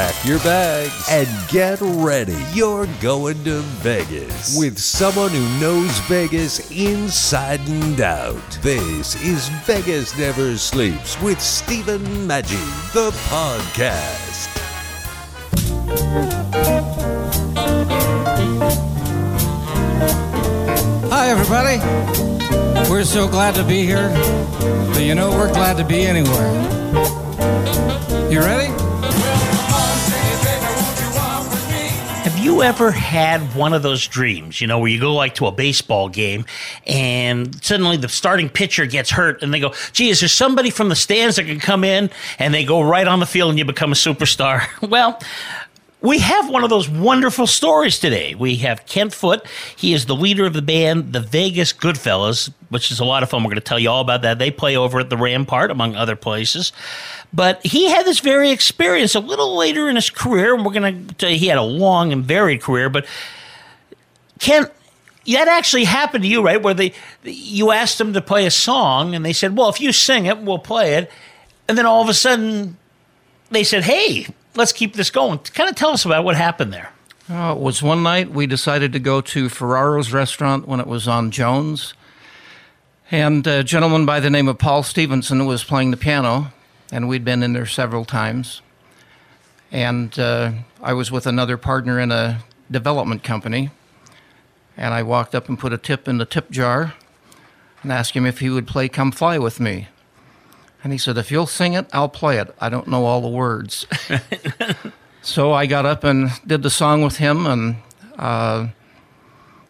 Pack your bags and get ready. You're going to Vegas with someone who knows Vegas inside and out. This is Vegas Never Sleeps with Stephen Maggi, the podcast. Hi, everybody. We're so glad to be here. But you know, we're glad to be anywhere. You ready? You ever had one of those dreams, you know, where you go like to a baseball game and suddenly the starting pitcher gets hurt and they go, gee, is there somebody from the stands that can come in and they go right on the field and you become a superstar? Well, we have one of those wonderful stories today. We have Kent Foot. He is the leader of the band, the Vegas Goodfellas, which is a lot of fun. We're going to tell you all about that. They play over at the Rampart, among other places. But he had this very experience a little later in his career, and we're going to tell you he had a long and varied career. But Kent, that actually happened to you, right? Where they you asked them to play a song, and they said, "Well, if you sing it, we'll play it." And then all of a sudden, they said, "Hey, let's keep this going." Kind of tell us about what happened there. Uh, it was one night we decided to go to Ferraro's restaurant when it was on Jones. And a gentleman by the name of Paul Stevenson was playing the piano, and we'd been in there several times. And uh, I was with another partner in a development company. And I walked up and put a tip in the tip jar and asked him if he would play Come Fly with me. And he said, If you'll sing it, I'll play it. I don't know all the words. so I got up and did the song with him, and uh,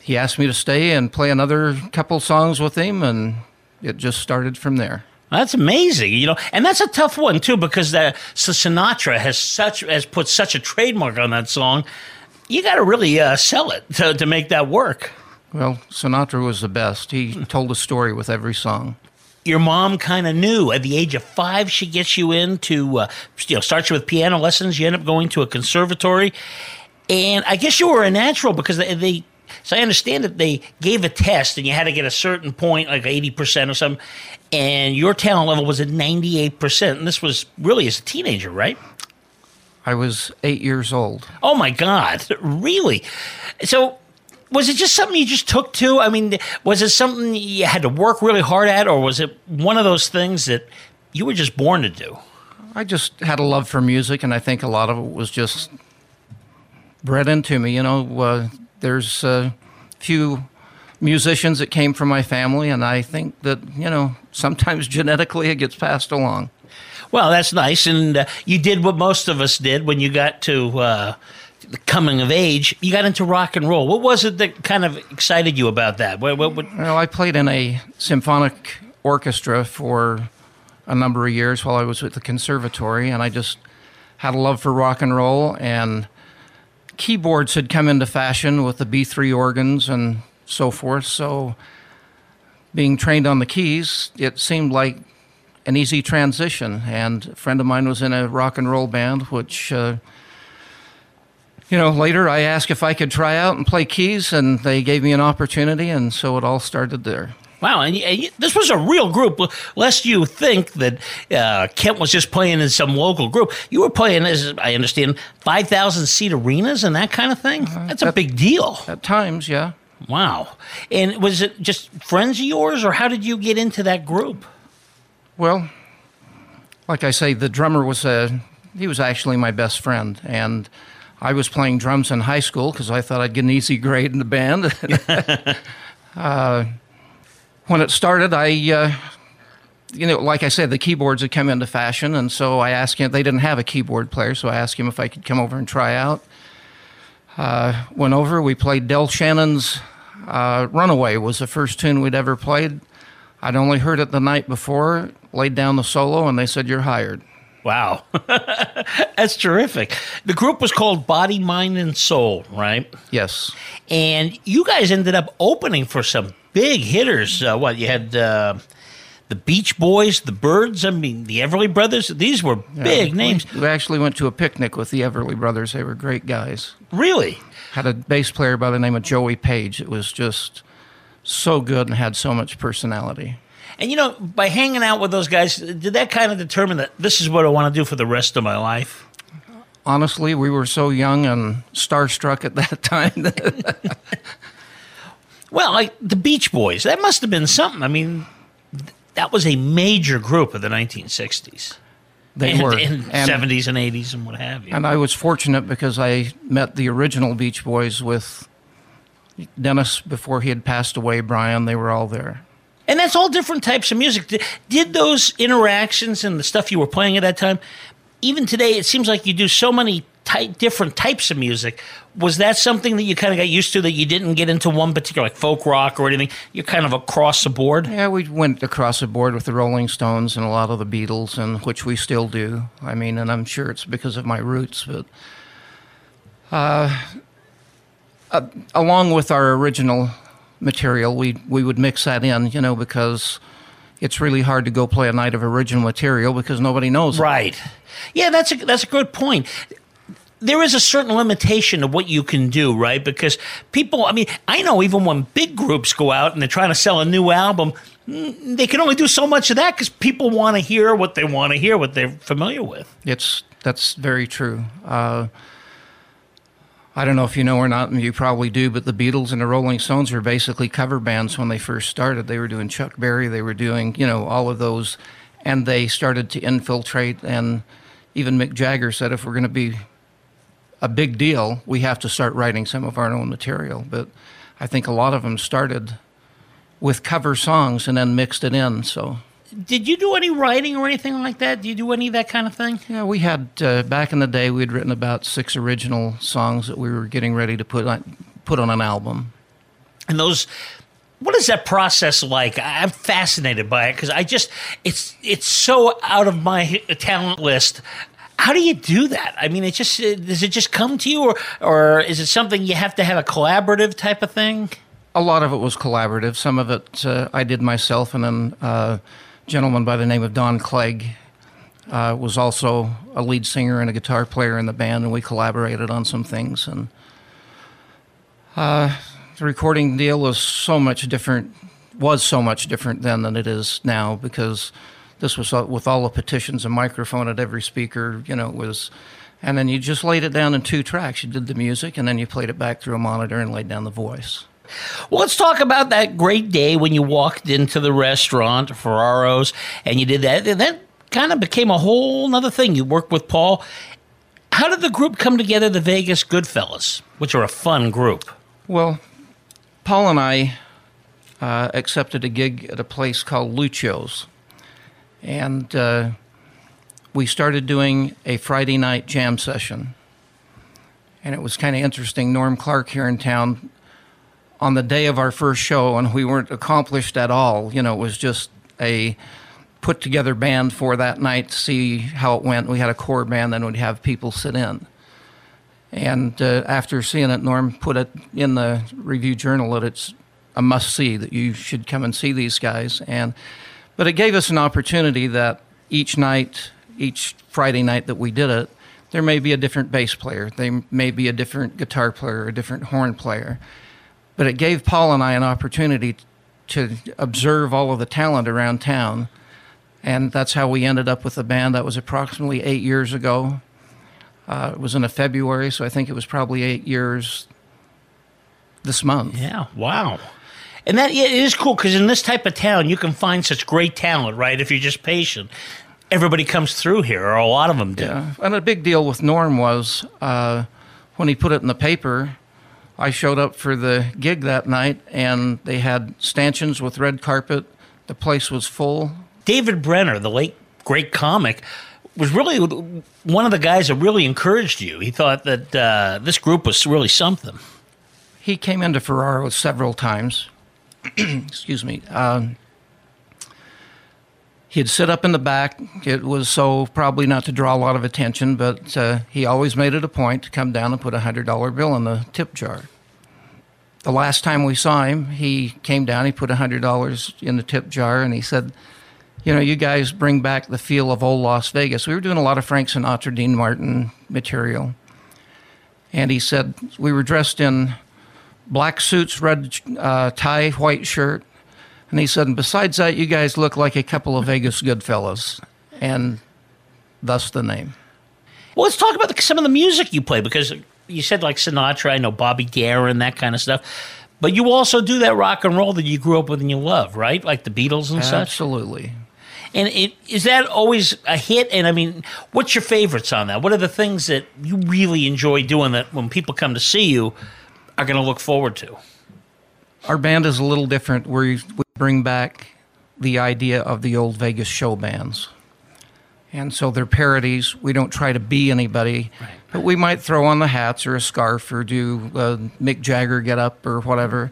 he asked me to stay and play another couple songs with him, and it just started from there. That's amazing, you know, and that's a tough one too because the, so Sinatra has such has put such a trademark on that song. You got to really uh, sell it to, to make that work. Well, Sinatra was the best. He told a story with every song. Your mom kind of knew at the age of five she gets you into uh, you know starts you with piano lessons. You end up going to a conservatory, and I guess you were a natural because they, they so I understand that they gave a test and you had to get a certain point, like 80% or something, and your talent level was at 98%. And this was really as a teenager, right? I was eight years old. Oh my God, really? So was it just something you just took to? I mean, was it something you had to work really hard at, or was it one of those things that you were just born to do? I just had a love for music, and I think a lot of it was just bred into me. You know, uh, there's a few musicians that came from my family, and I think that, you know, sometimes genetically it gets passed along. Well, that's nice. And uh, you did what most of us did when you got to uh, coming of age. You got into rock and roll. What was it that kind of excited you about that? What, what, what? Well, I played in a symphonic orchestra for a number of years while I was at the conservatory, and I just had a love for rock and roll. And keyboards had come into fashion with the B3 organs and so forth. So, being trained on the keys, it seemed like an easy transition. And a friend of mine was in a rock and roll band, which, uh, you know, later I asked if I could try out and play keys, and they gave me an opportunity, and so it all started there. Wow, and, and this was a real group. Lest you think that uh, Kent was just playing in some local group, you were playing, as I understand, five thousand seat arenas and that kind of thing. That's a at- big deal. At times, yeah. Wow. And was it just friends of yours, or how did you get into that group? Well, like I say, the drummer was a, he was actually my best friend, and I was playing drums in high school because I thought I'd get an easy grade in the band. uh, when it started, I, uh, you know, like I said, the keyboards had come into fashion, and so I asked him. They didn't have a keyboard player, so I asked him if I could come over and try out. Uh, went over. We played Del Shannon's uh, "Runaway." Was the first tune we'd ever played. I'd only heard it the night before. Laid down the solo, and they said, "You're hired." Wow. That's terrific. The group was called Body, Mind, and Soul, right? Yes. And you guys ended up opening for some big hitters. Uh, what you had. Uh, the Beach Boys, the Byrds, I mean, the Everly Brothers. These were big we- names. We actually went to a picnic with the Everly Brothers. They were great guys. Really? Had a bass player by the name of Joey Page. It was just so good and had so much personality. And you know, by hanging out with those guys, did that kind of determine that this is what I want to do for the rest of my life? Honestly, we were so young and starstruck at that time. that- Well, like the Beach Boys, that must have been something. I mean, that was a major group of the 1960s. they and, were. And- 70s and 80s and what have you. And I was fortunate because I met the original Beach Boys with Dennis before he had passed away, Brian. They were all there. And that's all different types of music. Did, those interactions and the stuff you were playing at that time, even today, it seems like you do so many different types of music. Was that something that you kind of got used to that you didn't get into one particular, like folk rock or anything? You're kind of across the board? Yeah, we went across the board with the Rolling Stones and a lot of the Beatles, and which we still do. I mean, and I'm sure it's because of my roots, but uh, uh, along with our original material, we we would mix that in, you know, because it's really hard to go play a night of original material because nobody knows. it. Right. Yeah, that's a, that's a good point. There is a certain limitation of what you can do, right? Because people, I mean, I know even when big groups go out and they're trying to sell a new album, mm, they can only do so much of that because people want to hear what they want to hear, what they're familiar with. It's that's very true. Uh, I don't know if you know or not, and you probably do, but the Beatles and the Rolling Stones were basically cover bands when they first started. They were doing Chuck Berry, they were doing you know all of those, and they started to infiltrate. And even Mick Jagger said, if we're going to be a big deal, we have to start writing some of our own material. But I think a lot of them started with cover songs and then mixed it in. So Did you do any writing or anything like that? Do you do any of that kind of thing? Yeah, we had uh, back in the day. We had written about six original songs that we were getting ready to put on, put on an album. And those, what is that process like? I- I'm fascinated by it because I just, it's it's so out of my talent list. How do you do that? I mean, it just uh, does it just come to you, or or is it something you have to have a collaborative type of thing? A lot of it was collaborative. Some of it uh, I did myself, and then uh, a gentleman by the name of Don Clegg uh, was also a lead singer and a guitar player in the band, and we collaborated on some things. And uh, the recording deal was so much different, was so much different then than it is now because this was with all the petitions, a microphone at every speaker. You know, it was. And then you just laid it down in two tracks. You did the music, and then you played it back through a monitor and laid down the voice. Well, let's talk about that great day when you walked into the restaurant, Ferraro's, and you did that. And that kind of became a whole other thing. You worked with Paul. How did the group come together, the Vegas Goodfellas, which are a fun group? Well, Paul and I uh, accepted a gig at a place called Lucio's, and uh, we started doing a Friday night jam session. And it was kind of interesting. Norm Clark here in town, on the day of our first show, and we weren't accomplished at all. You know, it was just a put together band for that night to see how it went. We had a core band, then we'd have people sit in. And uh, after seeing it, Norm put it in the review journal that it's a must see that you should come and see these guys. And but it gave us an opportunity that each night, each Friday night that we did it, there may be a different bass player, there may be a different guitar player, a different horn player. But it gave Paul and I an opportunity to observe all of the talent around town. And that's how we ended up with the band. That was approximately eight years ago. Uh, it was in a February, so I think it was probably eight years this month. Yeah, wow. And that yeah, it is cool because in this type of town, you can find such great talent, right? If you're just patient, everybody comes through here, or a lot of them do. Yeah. And a big deal with Norm was uh, when he put it in the paper. I showed up for the gig that night, and they had stanchions with red carpet. The place was full. David Brenner, the late great comic, was really one of the guys that really encouraged you. He thought that uh, this group was really something. He came into Ferraro several times. Excuse me. Um, he'd sit up in the back. It was so probably not to draw a lot of attention, but uh, he always made it a point to come down and put a hundred dollar bill in the tip jar. the last time we saw him, he came down, he put a $100 in the tip jar, and he said, You know, you guys bring back the feel of old Las Vegas. We were doing a lot of Frank Sinatra, Dean Martin material. And he said, We were dressed in black suits, red uh, tie, white shirt. And he said, and besides that, you guys look like a couple of Vegas Goodfellas. And thus the name. Well, let's talk about the, some of the music you play because you said like Sinatra, I know Bobby Darin, that kind of stuff. But you also do that rock and roll that you grew up with and you love, right? Like the Beatles and such. Absolutely. And it, is that always a hit? And I mean, what's your favorites on that? What are the things that you really enjoy doing that when people come to see you are going to look forward to? Our band is a little different. We, we bring back the idea of the old Vegas show bands. And so they're parodies. We don't try to be anybody, Right. but we might throw on the hats or a scarf or do a Mick Jagger get up or whatever.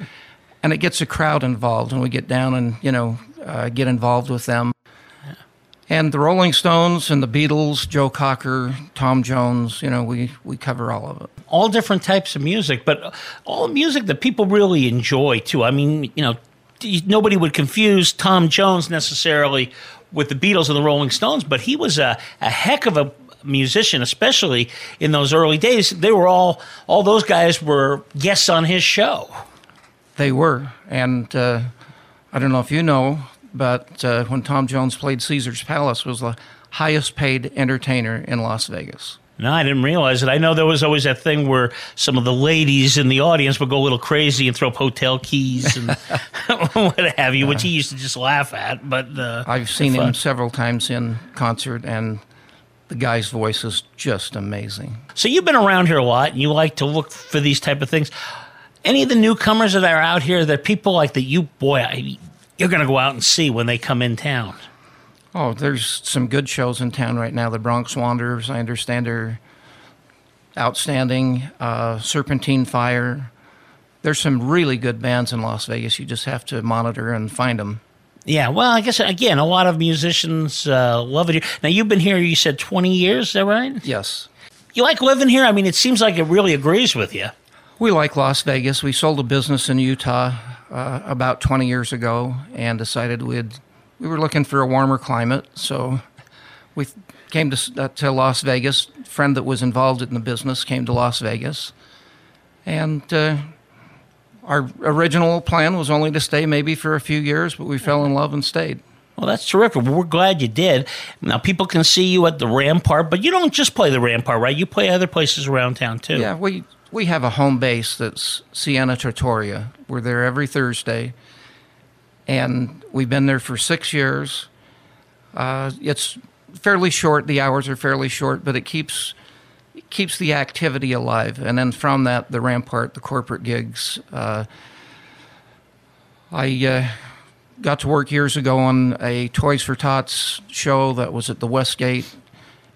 And it gets a crowd involved, and we get down and, you know, uh, get involved with them. And the Rolling Stones and the Beatles, Joe Cocker, Tom Jones, you know, we, we cover all of it. all different types of music, but all music that people really enjoy too. I mean, you know, nobody would confuse Tom Jones necessarily with the Beatles and the Rolling Stones, but he was a, a heck of a musician, especially in those early days. They were all all those guys were guests on his show. They were, and uh, I don't know if you know, but uh, when Tom Jones played Caesars Palace, was the highest paid entertainer in Las Vegas. No, I didn't realize it. I know there was always that thing where some of the ladies in the audience would go a little crazy and throw up hotel keys and what have you, which he used to just laugh at. But uh, I've seen him several times in concert, and the guy's voice is just amazing. So you've been around here a lot, and you like to look for these type of things. Any of the newcomers that are out here that people like that you boy, I, you're going to go out and see when they come in town. Oh, there's some good shows in town right now. The Bronx Wanderers, I understand, are outstanding. Uh, Serpentine Fire. There's some really good bands in Las Vegas. You just have to monitor and find them. Yeah, well, I guess again, a lot of musicians uh, love it here. Now you've been here, you said 20 years, is that right? Yes. You like living here? I mean, it seems like it really agrees with you. We like Las Vegas. We sold a business in Utah uh, about 20 years ago and decided we'd we were looking for a warmer climate, so we came to, uh, to Las Vegas. A friend that was involved in the business came to Las Vegas, and uh, our original plan was only to stay maybe for a few years, but we fell in love and stayed. Well, that's terrific. We're glad you did. Now people can see you at the Rampart, but you don't just play the Rampart, right? You play other places around town too. Yeah, we we have a home base that's Siena Trattoria. We're there every Thursday, and we've been there for six years. Uh, it's fairly short. The hours are fairly short, but it keeps it keeps the activity alive. And then from that, the Rampart, the corporate gigs. Uh, I uh, got to work years ago on a Toys for Tots show that was at the Westgate,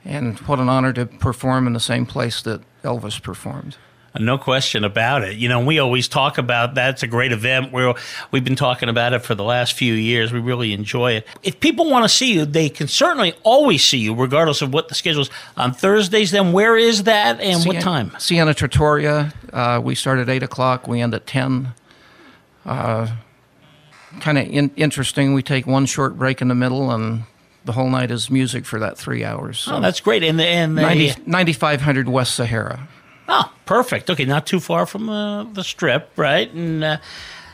and what an honor to perform in the same place that Elvis performed. No question about it. You know, we always talk about that. It's a great event. We're, we've been talking about it for the last few years. We really enjoy it. If people want to see you, they can certainly always see you, regardless of what the schedule is. On Thursdays, then where is that and what time? Siena Trattoria. Uh, we start at 8 o'clock. We end at 10. Uh, kind of in- interesting. We take one short break in the middle, and the whole night is music for that three hours. So Oh, that's great. And the, and the, 90, 9500 West Sahara. Oh, perfect. Okay, not too far from uh, the strip, right? And uh,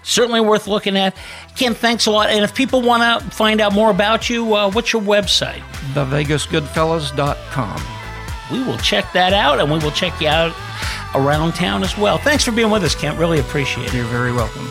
certainly worth looking at. Ken, thanks a lot. And if people want to find out more about you, uh, what's your website? TheVegasGoodfellas.com. We will check that out, and we will check you out around town as well. Thanks for being with us, Kent. Really appreciate it. You're very welcome.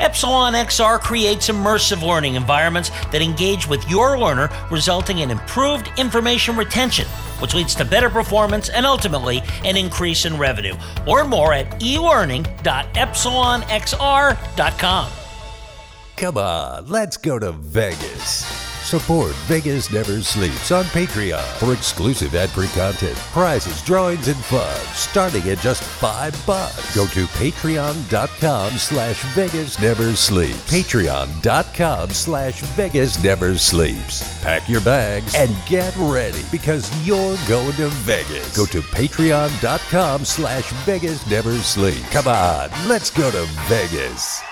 Epsilon XR creates immersive learning environments that engage with your learner, resulting in improved information retention, which leads to better performance and ultimately an increase in revenue. Learn more at elearning.epsilonxr.com. Come on, let's go to Vegas. Support Vegas Never Sleeps on Patreon for exclusive ad-free content, prizes, drawings, and fun, starting at just five bucks. Go to patreon.com slash Vegas Never Sleeps. Patreon.com slash Vegas Never Sleeps. Pack your bags and get ready because you're going to Vegas. Go to patreon.com slash Vegas Never Sleeps. Come on, let's go to Vegas.